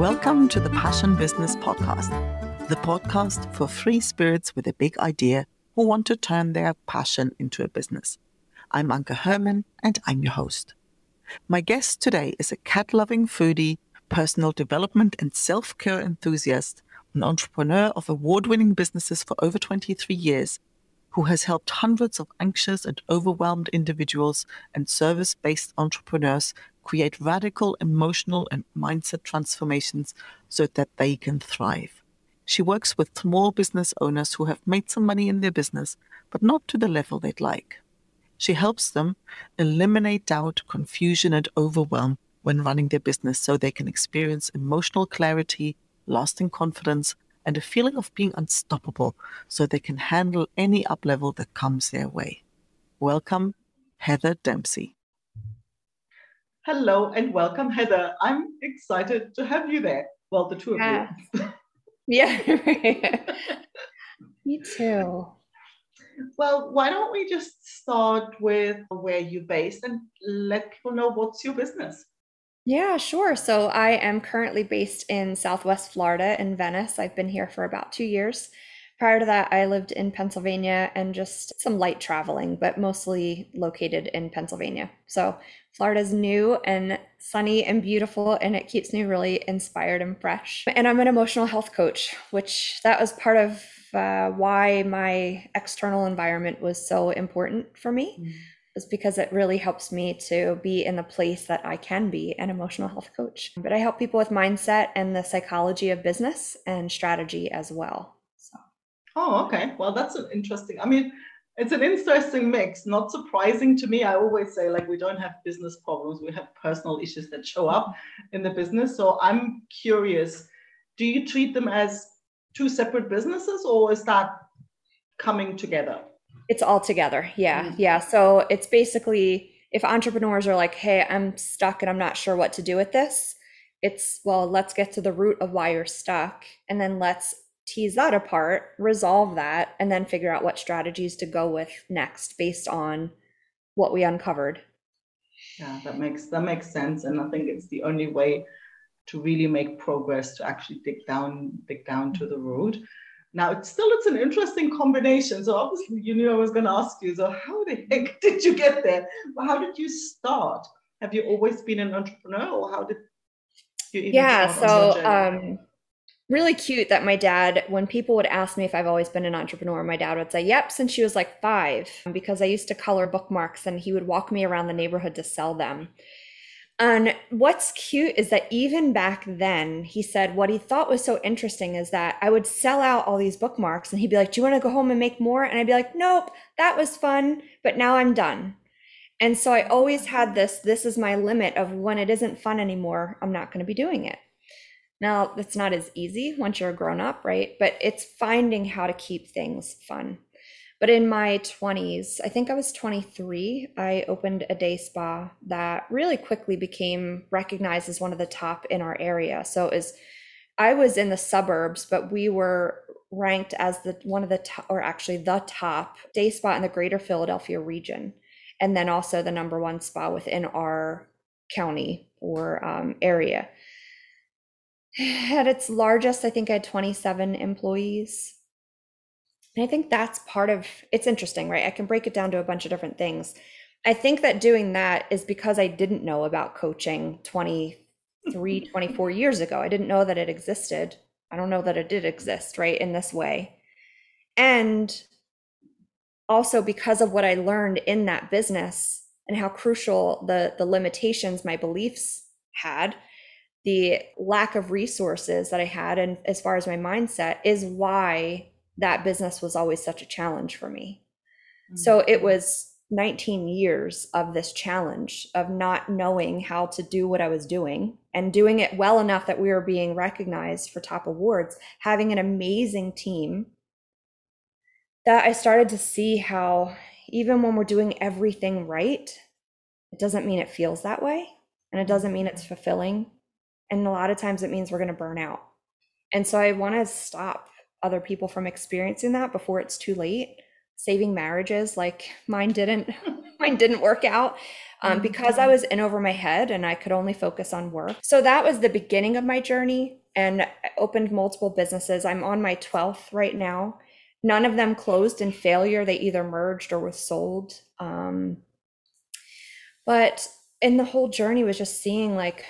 Welcome to the Passion Business Podcast, the podcast for free spirits with a big idea who want to turn their passion into a business. I'm Anke Herrmann and I'm your host. My guest today is a cat loving foodie, personal development and self care enthusiast, an entrepreneur of award winning businesses for over 23 years, who has helped hundreds of anxious and overwhelmed individuals and service based entrepreneurs create radical emotional and mindset transformations so that they can thrive. She works with small business owners who have made some money in their business, but not to the level they'd like. She helps them eliminate doubt, confusion, and overwhelm when running their business so they can experience emotional clarity, lasting confidence, and a feeling of being unstoppable so they can handle any up level that comes their way. Welcome, Heather Dempsey. Hello and welcome, Heather. I'm excited to have you there. Well, the two of yeah. you. yeah. Me too. Well, why don't we just start with where you're based and let people know what's your business? Yeah, sure. So I am currently based in Southwest Florida in Venice. I've been here for about two years. Prior to that, I lived in Pennsylvania and just some light traveling, but mostly located in Pennsylvania. So Florida's new and sunny and beautiful, and it keeps me really inspired and fresh. And I'm an emotional health coach, which that was part of uh, why my external environment was so important for me. Mm is because it really helps me to be in the place that I can be an emotional health coach. But I help people with mindset and the psychology of business and strategy as well. Oh, okay. Well, that's an interesting. I mean, it's an interesting mix. Not surprising to me. I always say like we don't have business problems. We have personal issues that show up in the business. So I'm curious. Do you treat them as two separate businesses, or is that coming together? It's all together. Yeah. Mm-hmm. Yeah. So it's basically if entrepreneurs are like, hey, I'm stuck and I'm not sure what to do with this, it's, well, let's get to the root of why you're stuck. And then let's tease that apart, resolve that, and then figure out what strategies to go with next based on what we uncovered. Yeah, that makes that makes sense. And I think it's the only way to really make progress to actually dig down, dig down to the root. Now, it's still it's an interesting combination. So obviously, you knew I was going to ask you. So how the heck did you get there? How did you start? Have you always been an entrepreneur, or how did you? Even yeah. So um, really cute that my dad, when people would ask me if I've always been an entrepreneur, my dad would say, "Yep, since she was like five, um, because I used to color bookmarks, and he would walk me around the neighborhood to sell them. And what's cute is that even back then, he said what he thought was so interesting is that I would sell out all these bookmarks and he'd be like, Do you want to go home and make more? And I'd be like, Nope, that was fun, but now I'm done. And so I always had this this is my limit of when it isn't fun anymore, I'm not going to be doing it. Now, that's not as easy once you're a grown up, right? But it's finding how to keep things fun. But in my 20s, I think I was 23, I opened a day spa that really quickly became recognized as one of the top in our area. So it was, I was in the suburbs, but we were ranked as the one of the top, or actually the top day spa in the greater Philadelphia region. And then also the number one spa within our county or um, area. At its largest, I think I had 27 employees and I think that's part of it's interesting, right? I can break it down to a bunch of different things. I think that doing that is because I didn't know about coaching 23, 24 years ago. I didn't know that it existed. I don't know that it did exist, right, in this way. And also because of what I learned in that business and how crucial the the limitations my beliefs had, the lack of resources that I had and as far as my mindset is why that business was always such a challenge for me. Mm-hmm. So it was 19 years of this challenge of not knowing how to do what I was doing and doing it well enough that we were being recognized for top awards, having an amazing team that I started to see how even when we're doing everything right, it doesn't mean it feels that way and it doesn't mean it's fulfilling. And a lot of times it means we're going to burn out. And so I want to stop other people from experiencing that before it's too late saving marriages like mine didn't mine didn't work out um, mm-hmm. because I was in over my head and I could only focus on work. So that was the beginning of my journey and I opened multiple businesses. I'm on my 12th right now. None of them closed in failure. They either merged or was sold. Um, but in the whole journey was just seeing like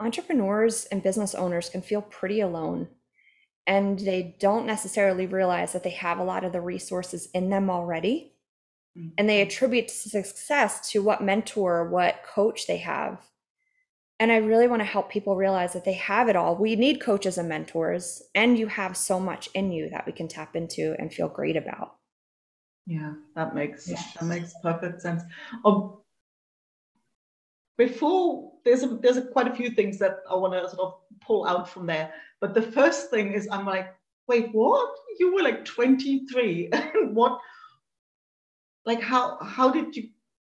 entrepreneurs and business owners can feel pretty alone and they don't necessarily realize that they have a lot of the resources in them already mm-hmm. and they attribute success to what mentor what coach they have and i really want to help people realize that they have it all we need coaches and mentors and you have so much in you that we can tap into and feel great about yeah that makes yeah. that makes perfect sense um, before there's a, there's a, quite a few things that I want to sort of pull out from there. But the first thing is I'm like, wait, what? You were like 23, what? Like how how did you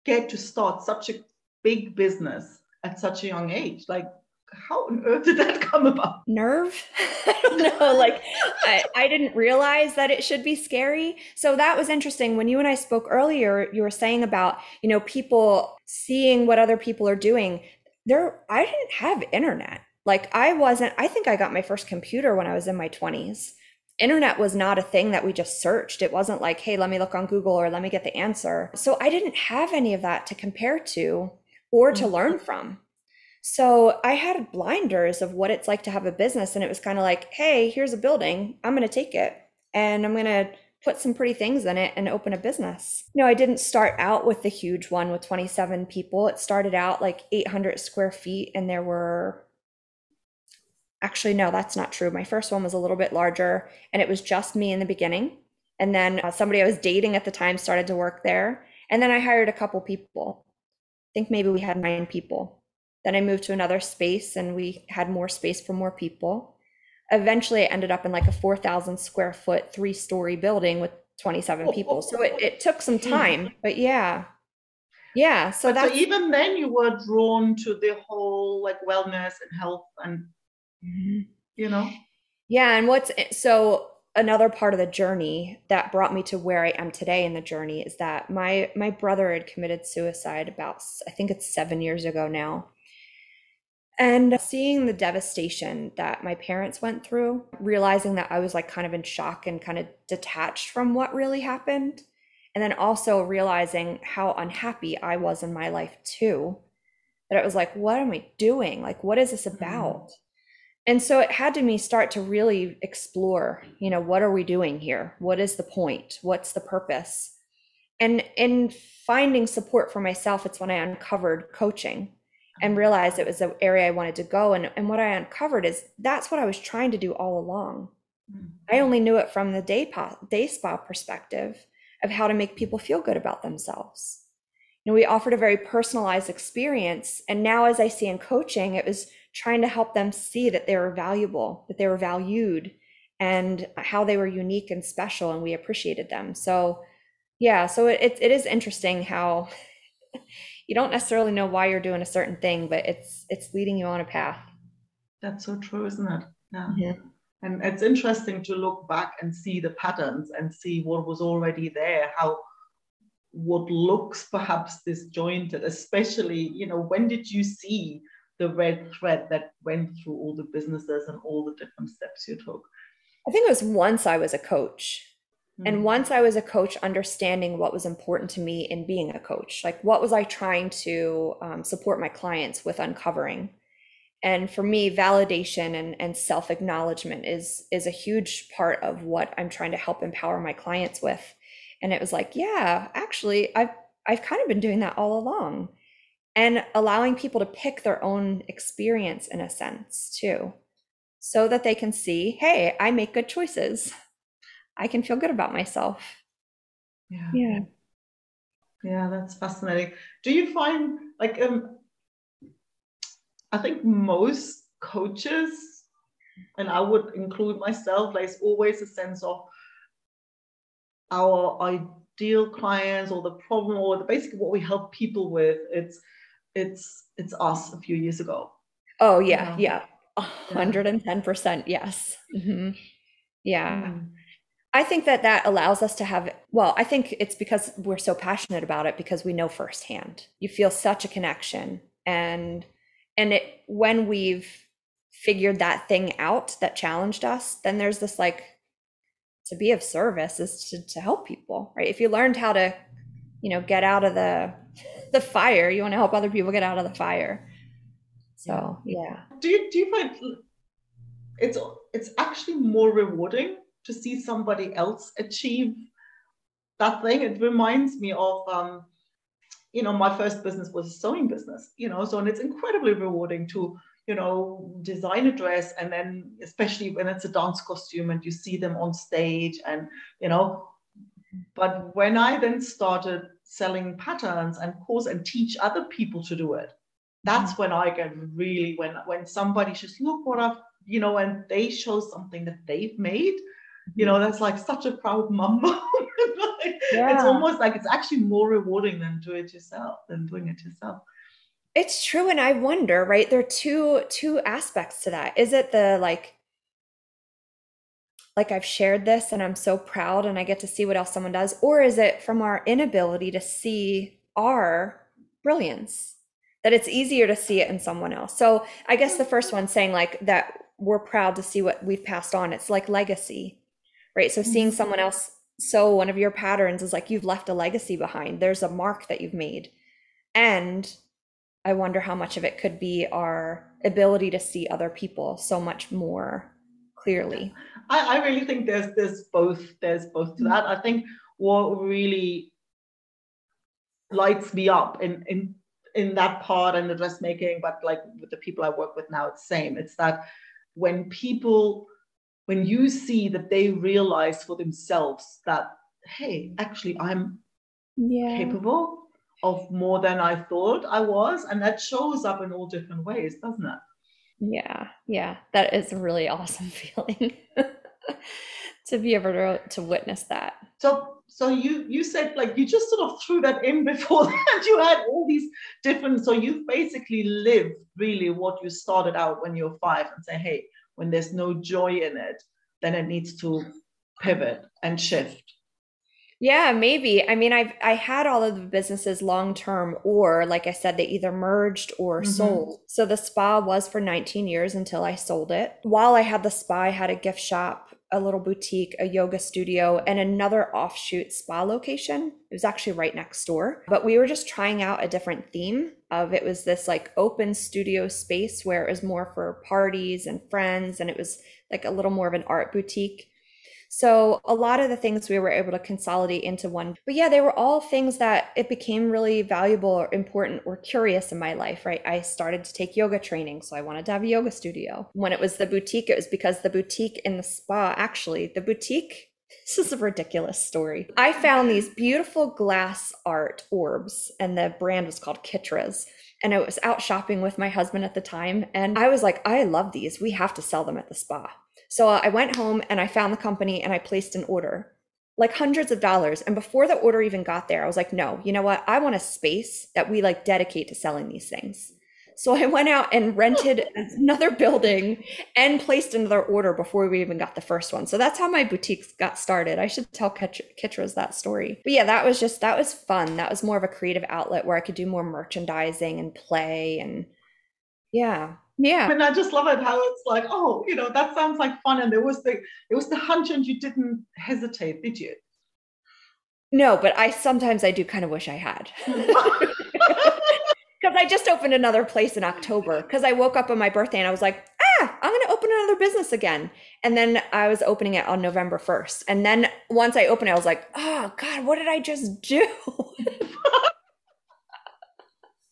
get to start such a big business at such a young age? Like how on earth did that come about? Nerve? I don't know. Like, I, I didn't realize that it should be scary. So that was interesting. When you and I spoke earlier, you were saying about, you know, people seeing what other people are doing. There, I didn't have internet. Like, I wasn't, I think I got my first computer when I was in my 20s. Internet was not a thing that we just searched. It wasn't like, hey, let me look on Google or let me get the answer. So I didn't have any of that to compare to or to mm-hmm. learn from. So I had blinders of what it's like to have a business. And it was kind of like, hey, here's a building. I'm going to take it and I'm going to put some pretty things in it and open a business. You know, I didn't start out with the huge one with 27 people. It started out like 800 square feet and there were actually no that's not true my first one was a little bit larger and it was just me in the beginning and then uh, somebody i was dating at the time started to work there and then i hired a couple people i think maybe we had nine people then I moved to another space and we had more space for more people. Eventually, I ended up in like a 4,000 square foot, three story building with 27 people. So it, it took some time, but yeah. Yeah. So that's so even then you were drawn to the whole like wellness and health and, you know? Yeah. And what's so another part of the journey that brought me to where I am today in the journey is that my my brother had committed suicide about I think it's 7 years ago now. And seeing the devastation that my parents went through, realizing that I was like kind of in shock and kind of detached from what really happened. And then also realizing how unhappy I was in my life too. That it was like, what am I doing? Like, what is this mm-hmm. about? Mm. And so it had to me start to really explore, you know, what are we doing here? What is the point? What's the purpose? And in finding support for myself, it's when I uncovered coaching and realized it was the area I wanted to go. And, and what I uncovered is that's what I was trying to do all along. Mm-hmm. I only knew it from the day, po- day spa perspective of how to make people feel good about themselves. You know, we offered a very personalized experience. And now, as I see in coaching, it was trying to help them see that they were valuable, that they were valued, and how they were unique and special, and we appreciated them. So, yeah, so it, it is interesting how you don't necessarily know why you're doing a certain thing, but it's it's leading you on a path. That's so true, isn't it? Yeah. yeah. And it's interesting to look back and see the patterns and see what was already there, how what looks perhaps disjointed, especially, you know, when did you see the red thread that went through all the businesses and all the different steps you took? I think it was once I was a coach and mm-hmm. once I was a coach, understanding what was important to me in being a coach, like what was I trying to um, support my clients with uncovering? And for me, validation and, and self acknowledgement is is a huge part of what I'm trying to help empower my clients with. And it was like, yeah, actually, I've I've kind of been doing that all along, and allowing people to pick their own experience in a sense too, so that they can see, hey, I make good choices. I can feel good about myself. Yeah. Yeah. Yeah, that's fascinating. Do you find like um I think most coaches, and I would include myself, there's always a sense of our ideal clients or the problem or the basically what we help people with. It's it's it's us a few years ago. Oh yeah, yeah. 110% yes. Mm-hmm. Yeah. Mm. I think that that allows us to have, well, I think it's because we're so passionate about it because we know firsthand. You feel such a connection. And, and it, when we've figured that thing out that challenged us, then there's this like, to be of service is to, to help people, right? If you learned how to, you know, get out of the, the fire, you want to help other people get out of the fire. So, yeah. Do you, do you find it's, it's actually more rewarding to see somebody else achieve that thing. It reminds me of, um, you know, my first business was a sewing business, you know, so and it's incredibly rewarding to, you know, design a dress and then especially when it's a dance costume and you see them on stage and, you know, but when I then started selling patterns and course and teach other people to do it, that's mm-hmm. when I get really when when somebody says, look what I've, you know, and they show something that they've made you know that's like such a proud mum. Like, yeah. it's almost like it's actually more rewarding than do it yourself than doing it yourself. It's true and i wonder right there are two two aspects to that. Is it the like like i've shared this and i'm so proud and i get to see what else someone does or is it from our inability to see our brilliance that it's easier to see it in someone else? So i guess the first one saying like that we're proud to see what we've passed on. It's like legacy right? So seeing mm-hmm. someone else sew one of your patterns is like you've left a legacy behind. There's a mark that you've made. And I wonder how much of it could be our ability to see other people so much more clearly. I, I really think there's there's both there's both to that. I think what really lights me up in in in that part and the dressmaking, but like with the people I work with now, it's same. It's that when people when you see that they realize for themselves that hey actually i'm yeah. capable of more than i thought i was and that shows up in all different ways doesn't it? Yeah yeah. That is a really awesome feeling to be able to, to witness that. So so you you said like you just sort of threw that in before that you had all these different so you've basically lived really what you started out when you were five and say hey when there's no joy in it, then it needs to pivot and shift. Yeah, maybe. I mean, I've I had all of the businesses long term, or like I said, they either merged or mm-hmm. sold. So the spa was for 19 years until I sold it. While I had the spa, I had a gift shop a little boutique, a yoga studio, and another offshoot spa location. It was actually right next door. But we were just trying out a different theme of it was this like open studio space where it was more for parties and friends and it was like a little more of an art boutique. So a lot of the things we were able to consolidate into one. But yeah, they were all things that it became really valuable or important or curious in my life, right? I started to take yoga training, so I wanted to have a yoga studio. When it was the boutique, it was because the boutique in the spa, actually, the boutique this is a ridiculous story. I found these beautiful glass art orbs, and the brand was called Kitras. And I was out shopping with my husband at the time, and I was like, I love these. We have to sell them at the spa. So uh, I went home and I found the company and I placed an order, like hundreds of dollars. And before the order even got there, I was like, no, you know what? I want a space that we like dedicate to selling these things. So I went out and rented another building and placed another order before we even got the first one. So that's how my boutique got started. I should tell Kitras that story. But yeah, that was just, that was fun. That was more of a creative outlet where I could do more merchandising and play. And yeah, yeah. And I just love it how it's like, oh, you know, that sounds like fun. And there was the it was the hunch and you didn't hesitate, did you? No, but I sometimes I do kind of wish I had. Because I just opened another place in October because I woke up on my birthday and I was like, ah, I'm going to open another business again. And then I was opening it on November 1st. And then once I opened it, I was like, oh, God, what did I just do?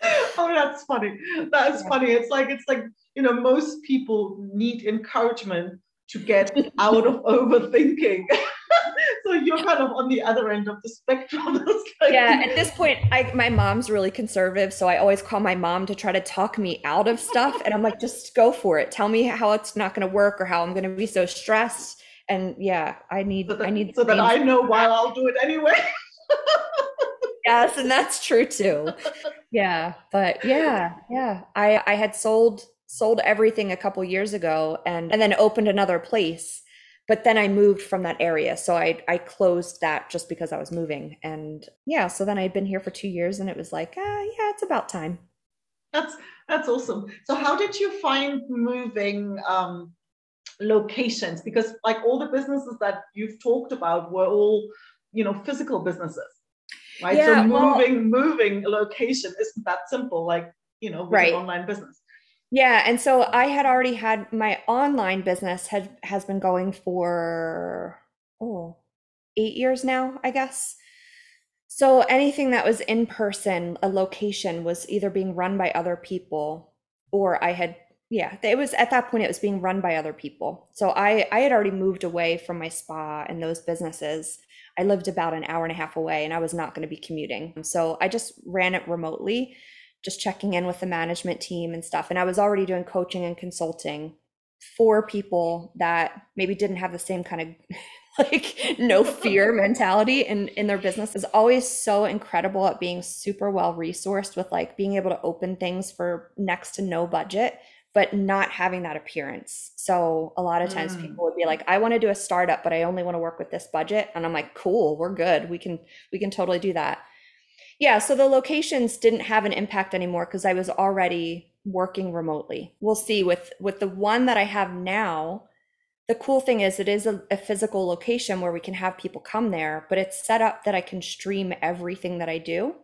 oh, that's funny. That's yeah. funny. It's like it's like you know most people need encouragement to get out of overthinking. so you're kind of on the other end of the spectrum. like, yeah, at this point, I, my mom's really conservative, so I always call my mom to try to talk me out of stuff, and I'm like, just go for it. Tell me how it's not going to work or how I'm going to be so stressed. And yeah, I need, so that, I need, so that I know why I'll do it anyway. Yes, and that's true too. Yeah, but yeah, yeah. I I had sold sold everything a couple years ago and and then opened another place but then I moved from that area. So I, I closed that just because I was moving. And yeah, so then I'd been here for two years and it was like, ah, yeah, it's about time. That's, that's awesome. So how did you find moving um, locations? Because like all the businesses that you've talked about were all, you know, physical businesses, right? Yeah, so moving, well, moving location isn't that simple, like, you know, with right. an online business. Yeah, and so I had already had my online business had has been going for oh, eight years now, I guess. So anything that was in person, a location was either being run by other people or I had yeah, it was at that point it was being run by other people. So I I had already moved away from my spa and those businesses. I lived about an hour and a half away and I was not going to be commuting. So I just ran it remotely just checking in with the management team and stuff. And I was already doing coaching and consulting for people that maybe didn't have the same kind of like no fear mentality in in their business is always so incredible at being super well resourced with like being able to open things for next to no budget but not having that appearance. So a lot of times mm. people would be like, I want to do a startup, but I only want to work with this budget. And I'm like, cool, we're good. We can we can totally do that. Yeah, so the locations didn't have an impact anymore because I was already working remotely. We'll see with with the one that I have now. The cool thing is it is a, a, physical location where we can have people come there, but it's set up that I can stream everything that I do.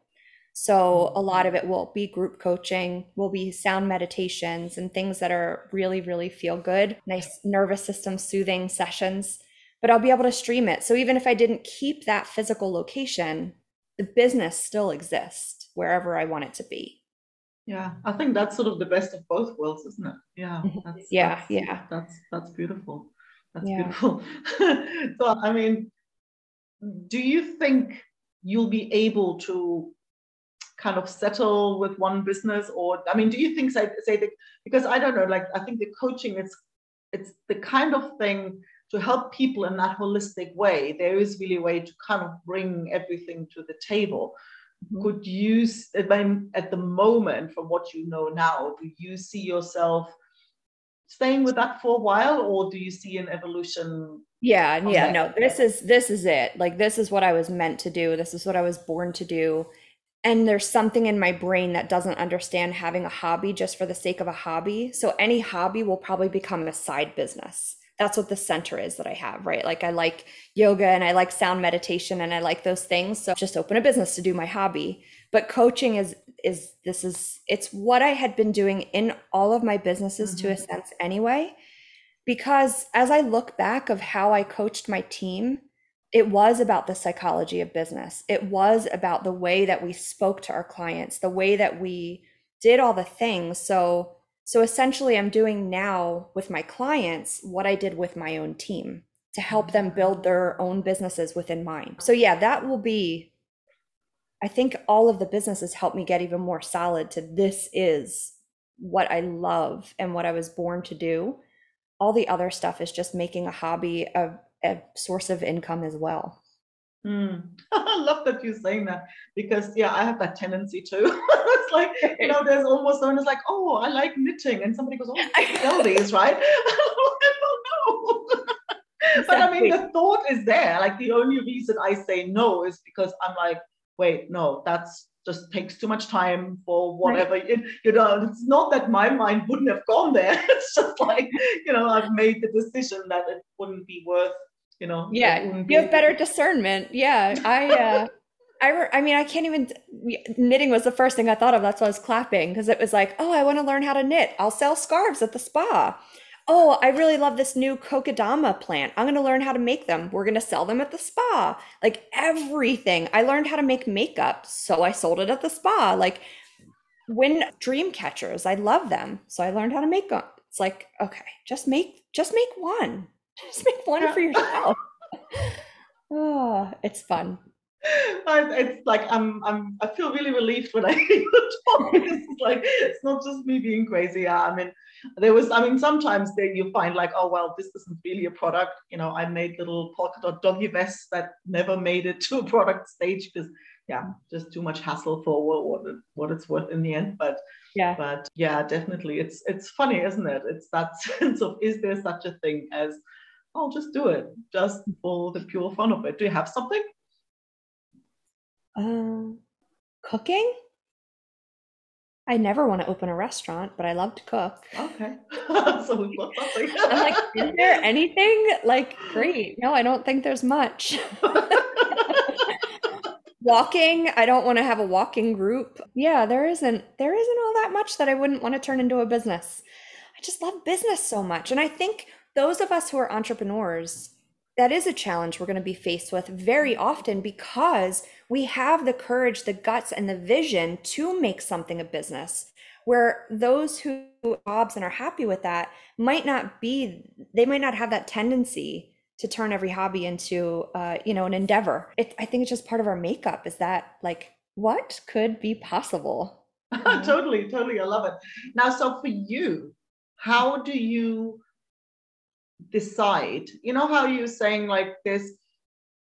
So a lot of it will be group coaching, will be sound meditations and things that are really, really feel good, nice nervous system soothing sessions. But I'll be able to stream it. So even if I didn't keep that physical location, the business still exists wherever I want it to be. Yeah, I think that's sort of the best of both worlds, isn't it? Yeah. Mm-hmm. That's, yeah, that's, yeah. That's that's beautiful. That's yeah. beautiful. so I mean, do you think you'll be able to kind of settle with one business or i mean do you think say, say that because i don't know like i think the coaching it's it's the kind of thing to help people in that holistic way, there is really a way to kind of bring everything to the table. Mm-hmm. Could you, at the moment, from what you know now, do you see yourself staying with that for a while, or do you see an evolution? Yeah, yeah, no. This is this is it. Like this is what I was meant to do. This is what I was born to do. And there's something in my brain that doesn't understand having a hobby just for the sake of a hobby. So any hobby will probably become a side business that's what the center is that I have, right? Like I like yoga and I like sound meditation and I like those things. So just open a business to do my hobby. But coaching is is this is it's what I had been doing in all of my businesses mm-hmm. to a mm-hmm. sense anyway. Because as I look back of how I coached my team, it was about the psychology of business. It was about the way that we spoke to our clients, the way that we did all the things. So so essentially, I'm doing now with my clients what I did with my own team to help them mm-hmm. build their own businesses within mine. So, yeah, that will be, I think all of the businesses helped me get even more solid to this is what I love and what I was born to do. All the other stuff is just making a hobby a, a source of income as well. Mm. I love that you're saying that because yeah, I have that tendency too. it's like you know, there's almost someone is like, oh, I like knitting, and somebody goes, oh, I sell these, right? I don't know. Exactly. But I mean, the thought is there. Like the only reason I say no is because I'm like, wait, no, that's just takes too much time for whatever. Right. It, you know, it's not that my mind wouldn't have gone there. It's just like you know, I've made the decision that it wouldn't be worth you know yeah you have better discernment yeah i uh I, re- I mean, I can't even. Knitting was the first thing I thought of. That's why I was clapping because it was like, oh, I want to learn how to knit. I'll sell scarves at the spa. Oh, I really love this new kokedama plant. I'm going to learn how to make them. We're going to sell them at the spa. Like everything. I learned how to make makeup, so I sold it at the spa. Like when dream catchers, I love them, so I learned how to make them. It's like, okay, just make just make one. Just make one for yourself. oh, it's fun. it's like I'm I'm I feel really relieved when I hear you talk it's like it's not just me being crazy. Yeah, I mean there was I mean sometimes there you find like oh well this isn't really a product. You know I made little polka dot doggy vests that never made it to a product stage because yeah just too much hassle for what what, it, what it's worth in the end. But yeah but yeah definitely it's it's funny isn't it? It's that sense of is there such a thing as I'll just do it just for the pure fun of it. Do you have something? Um, cooking. I never want to open a restaurant, but I love to cook. Okay. so something. I'm like, is there anything? Like, great. No, I don't think there's much. walking, I don't want to have a walking group. Yeah, there isn't there isn't all that much that I wouldn't want to turn into a business. I just love business so much. And I think those of us who are entrepreneurs, that is a challenge we're going to be faced with very often because we have the courage, the guts, and the vision to make something a business. Where those who jobs and are happy with that might not be, they might not have that tendency to turn every hobby into, uh, you know, an endeavor. It, I think it's just part of our makeup. Is that like what could be possible? totally, totally. I love it. Now, so for you, how do you decide? You know how you're saying like this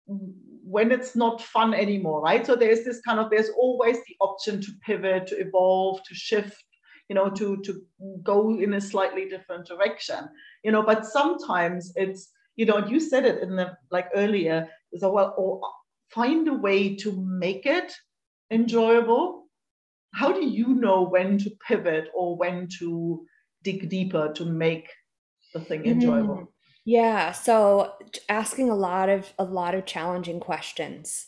when it's not fun anymore, right? So there's this kind of there's always the option to pivot, to evolve, to shift, you know, to to go in a slightly different direction, you know. But sometimes it's you know, you said it in the like earlier, so well, or find a way to make it enjoyable. How do you know when to pivot or when to dig deeper to make the thing enjoyable? Mm-hmm. Yeah, so asking a lot of a lot of challenging questions.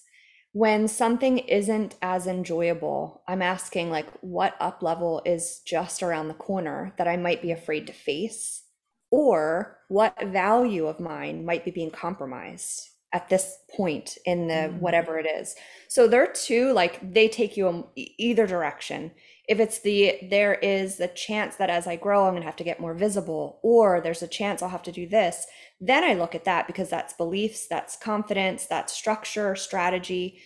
When something isn't as enjoyable, I'm asking like what up level is just around the corner that I might be afraid to face or what value of mine might be being compromised at this point in the mm. whatever it is. So there are two like they take you either direction if it's the there is the chance that as i grow i'm going to have to get more visible or there's a chance i'll have to do this then i look at that because that's beliefs that's confidence that's structure strategy.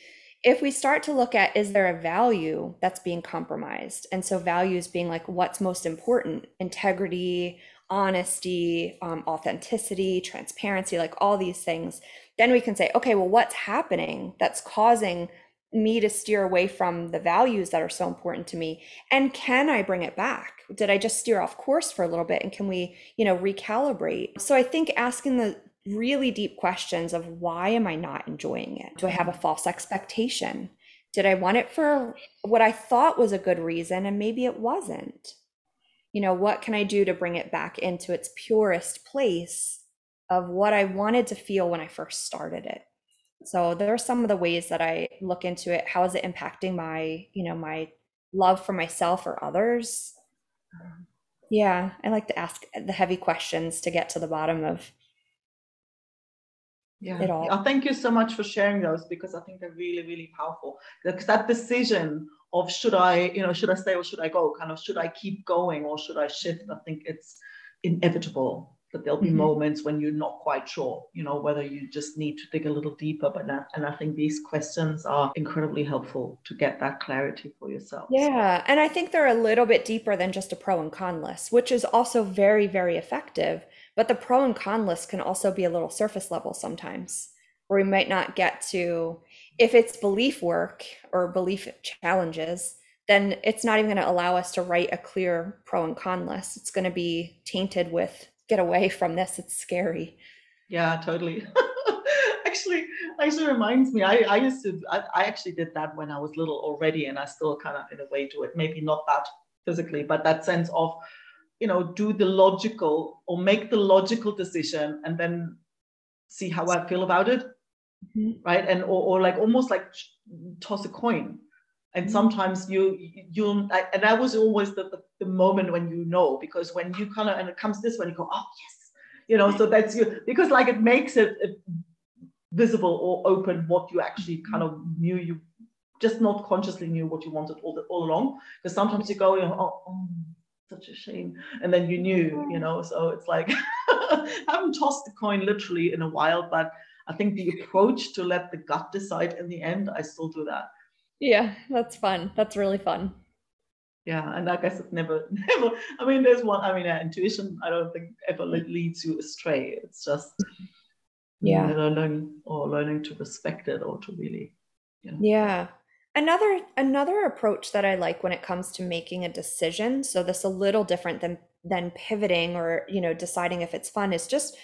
If we start to look at is there a value that's being compromised? And so values being like what's most important? Integrity honesty um, authenticity transparency like all these things. Then we can say okay well what's happening that's causing me to steer away from the values that are so important to me and can i bring it back? Did i just steer off course for a little bit and can we you know recalibrate? So i think asking the really deep questions of why am i not enjoying it? Do i have a false expectation? Did i want it for what i thought was a good reason and maybe it wasn't? You know what can i do to bring it back into its purest place of what i wanted to feel when i first started it so there are some of the ways that I look into it. How is it impacting my, you know, my love for myself or others? Yeah, I like to ask the heavy questions to get to the bottom of yeah. it all. Oh, thank you so much for sharing those because I think they're really, really powerful. Because that decision of should I, you know, should I stay or should I go? Kind of should I keep going or should I shift? I think it's inevitable that there'll be mm-hmm. moments when you're not quite sure, you know, whether you just need to dig a little deeper. But and I think these questions are incredibly helpful to get that clarity for yourself. Yeah. And I think they're a little bit deeper than just a pro and con list, which is also very, very effective. But the pro and con list can also be a little surface level sometimes, where we might not get to, if it's belief work or belief challenges, then it's not even going to allow us to write a clear pro and con list. It's going to be tainted with get away from this. It's scary. Yeah, totally. actually, actually reminds me. I, I used to. I, I actually did that when I was little already, and I still kind of in a way do it. Maybe not that physically, but that sense of, you know, do the logical or make the logical decision, and then see how I feel about it, mm-hmm. right? And or, or like almost like toss a coin and mm-hmm. sometimes you you and that was always the, the, the, moment when you know because when you kind of and it comes this when you go oh yes. You know so that's you because like it makes it, it visible or open what you actually mm-hmm. kind of knew you just not consciously knew what you wanted all, the, all along. Because sometimes you go you know, oh, oh such a shame. And then you knew you know so it's like I haven't tossed the coin literally in a while but I think the approach to let the gut decide in the end I still do that yeah, that's fun. That's really fun. Yeah, and like I guess it never, never. I mean, there's one. I mean, uh, intuition. I don't think ever leads you astray. It's just yeah, learning or learning to respect it or to really, you know. Yeah. Another another approach that I like when it comes to making a decision. So this a little different than than pivoting or you know deciding if it's fun is just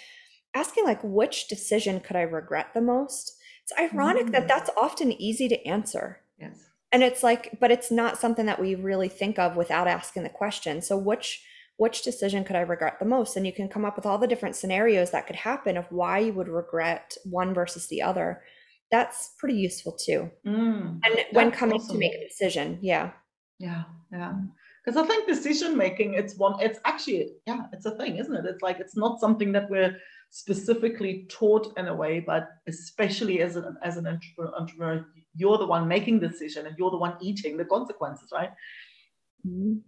asking like which decision could I regret the most? It's ironic mm. that that's often easy to answer. Yes. And it's like, but it's not something that we really think of without asking the question. So which which decision could I regret the most? And you can come up with all the different scenarios that could happen of why you would regret one versus the other. That's pretty useful too. Mm, and when coming awesome. to make a decision, yeah. Yeah, yeah. Because I think decision making, it's one, it's actually, yeah, it's a thing, isn't it? It's like it's not something that we're specifically taught in a way, but especially as an as an entrepreneur, you're the one making the decision and you're the one eating the consequences, right? Mm-hmm.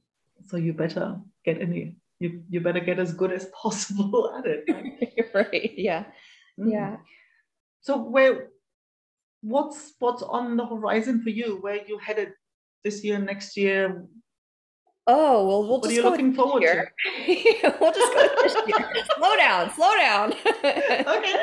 So you better get any you, you better get as good as possible at it. Right? right. Yeah. Mm. Yeah. So where what's what's on the horizon for you? Where you headed this year, next year? Oh well, we'll what just are you looking forward to? we'll just go this year. slow down, slow down. okay.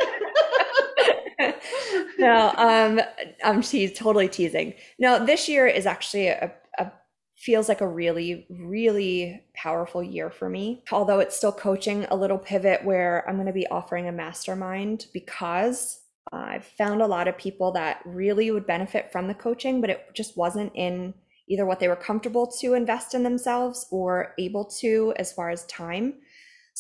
no, um, I'm totally teasing. No, this year is actually a, a feels like a really, really powerful year for me. Although it's still coaching a little pivot where I'm going to be offering a mastermind because I've found a lot of people that really would benefit from the coaching, but it just wasn't in either what they were comfortable to invest in themselves or able to as far as time.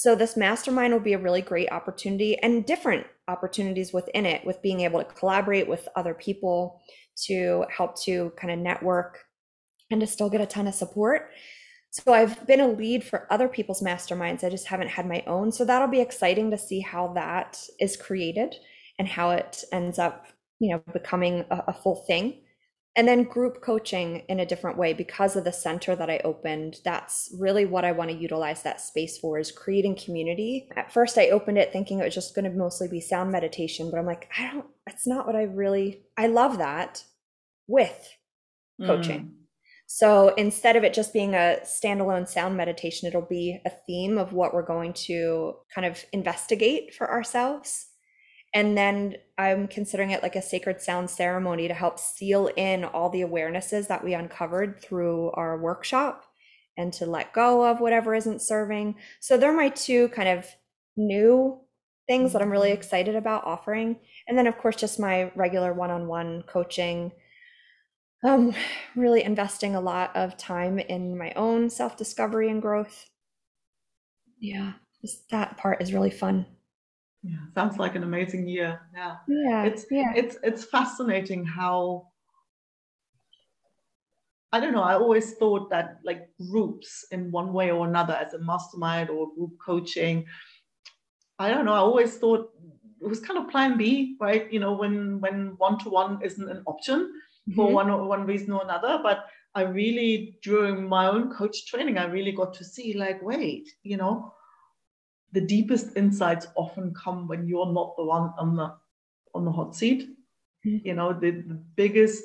So, this mastermind will be a really great opportunity and different opportunities within it with being able to collaborate with other people to help to kind of network and to still get a ton of support. So, I've been a lead for other people's masterminds. I just haven't had my own. So, that'll be exciting to see how that is created and how it ends up, you know, becoming a, a full thing. And then group coaching in a different way because of the center that I opened. That's really what I want to utilize that space for is creating community. At first I opened it thinking it was just going to mostly be sound meditation, but I'm like, I don't that's not what I really I love that with coaching. Mm. So instead of it just being a standalone sound meditation, it'll be a theme of what we're going to kind of investigate for ourselves and then I'm considering it like a sacred sound ceremony to help seal in all the awarenesses that we uncovered through our workshop and to let go of whatever isn't serving. So they're my two kind of new things that I'm really mm-hmm. excited about offering. And then, of course, just my regular one on one coaching. Um, really investing a lot of time in my own self discovery and growth. Yeah, just that part is really fun. Yeah, sounds like an amazing year. Yeah. Yeah. It's yeah. it's it's fascinating how I don't know, I always thought that like groups in one way or another as a mastermind or group coaching, I don't know, I always thought it was kind of plan B, right? You know, when when one-to-one isn't an option mm-hmm. for one or one reason or another. But I really during my own coach training, I really got to see like, wait, you know, the deepest insights often come when you're not the one on the on the hot seat. Mm-hmm. You know, the, the biggest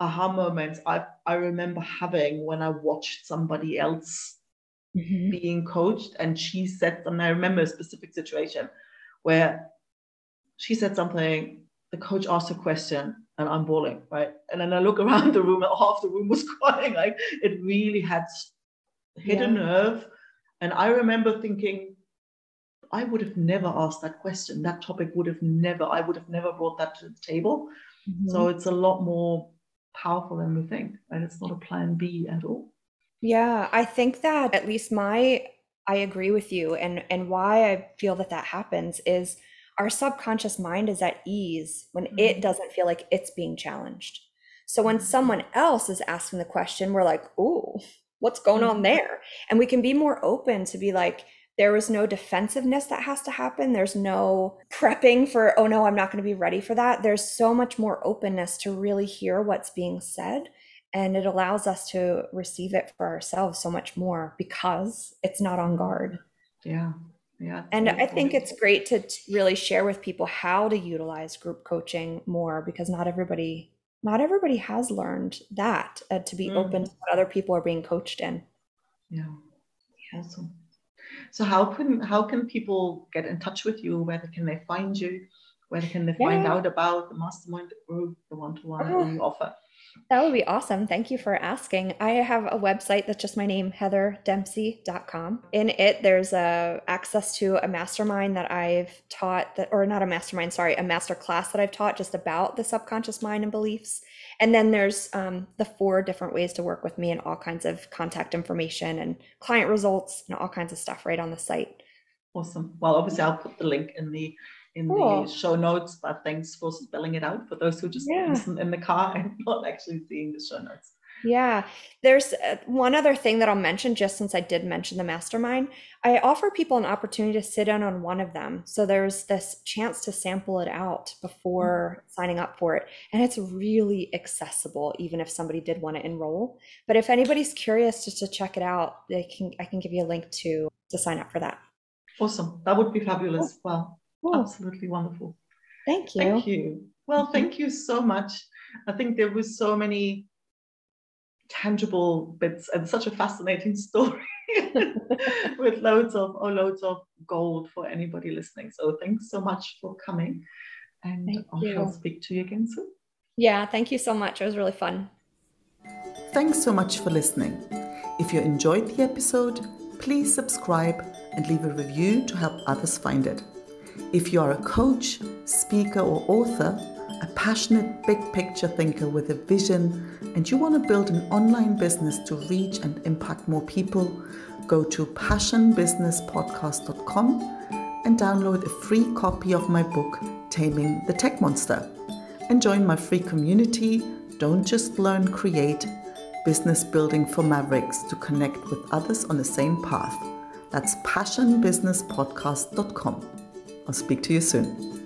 aha moments I, I remember having when I watched somebody else mm-hmm. being coached and she said and I remember a specific situation where she said something, the coach asked a question and I'm bawling, right? And then I look around the room and half the room was crying. Like it really had hit yeah. a nerve. And I remember thinking, I would have never asked that question. That topic would have never, I would have never brought that to the table. Mm-hmm. So it's a lot more powerful than we think. And it's not a plan B at all. Yeah, I think that at least my, I agree with you. And, and why I feel that that happens is our subconscious mind is at ease when mm-hmm. it doesn't feel like it's being challenged. So when mm-hmm. someone else is asking the question, we're like, "Ooh, what's going on mm-hmm. there?" And we can be more open to be like, there was no defensiveness that has to happen. There's no prepping for, oh no, I'm not going to be ready for that. There's so much more openness to really hear what's being said. And it allows us to receive it for ourselves so much more because it's not on guard. Yeah. Yeah. And I think it's great to really share with people how to utilize group coaching more because not everybody not everybody has learned that uh, to be mm. open to what other people are being coached in. Yeah. Awesome. So how can how can people get in touch with you? Where can they find you? Where can they find yeah. out about the mastermind, the group, the one-to-one oh. you offer? That would be awesome. Thank you for asking. I have a website that's just my name, heatherdempsey.com. In it, there's a access to a mastermind that I've taught that, or not a mastermind, sorry, a master class that I've taught just about the subconscious mind and beliefs. And then there's um, the four different ways to work with me and all kinds of contact information and client results and all kinds of stuff right on the site. Awesome. Well, obviously, I'll put the link in the in cool. the show notes, but thanks for spelling it out for those who just yeah. listen in the car and not actually seeing the show notes. Yeah, there's uh, one other thing that I'll mention just since I did mention the mastermind. I offer people an opportunity to sit in on one of them. So there's this chance to sample it out before mm-hmm. signing up for it. And it's really accessible, even if somebody did want to enroll. But if anybody's curious just to check it out, they can I can give you a link to to sign up for that. Awesome. That would be fabulous. Well, absolutely wonderful. Thank you. Thank you. Well, mm-hmm. thank you so much. I think there was so many tangible bits and such a fascinating story with loads of or loads of gold for anybody listening. So thanks so much for coming. And I shall speak to you again soon. Yeah, thank you so much. It was really fun. Thanks so much for listening. If you enjoyed the episode, please subscribe and leave a review to help others find it. If you are a coach, speaker, or author, a passionate big picture thinker with a vision, and you want to build an online business to reach and impact more people, go to passionbusinesspodcast.com and download a free copy of my book, Taming the Tech Monster. And join my free community. Don't just learn, create business building for mavericks to connect with others on the same path. That's passionbusinesspodcast.com. I'll speak to you soon.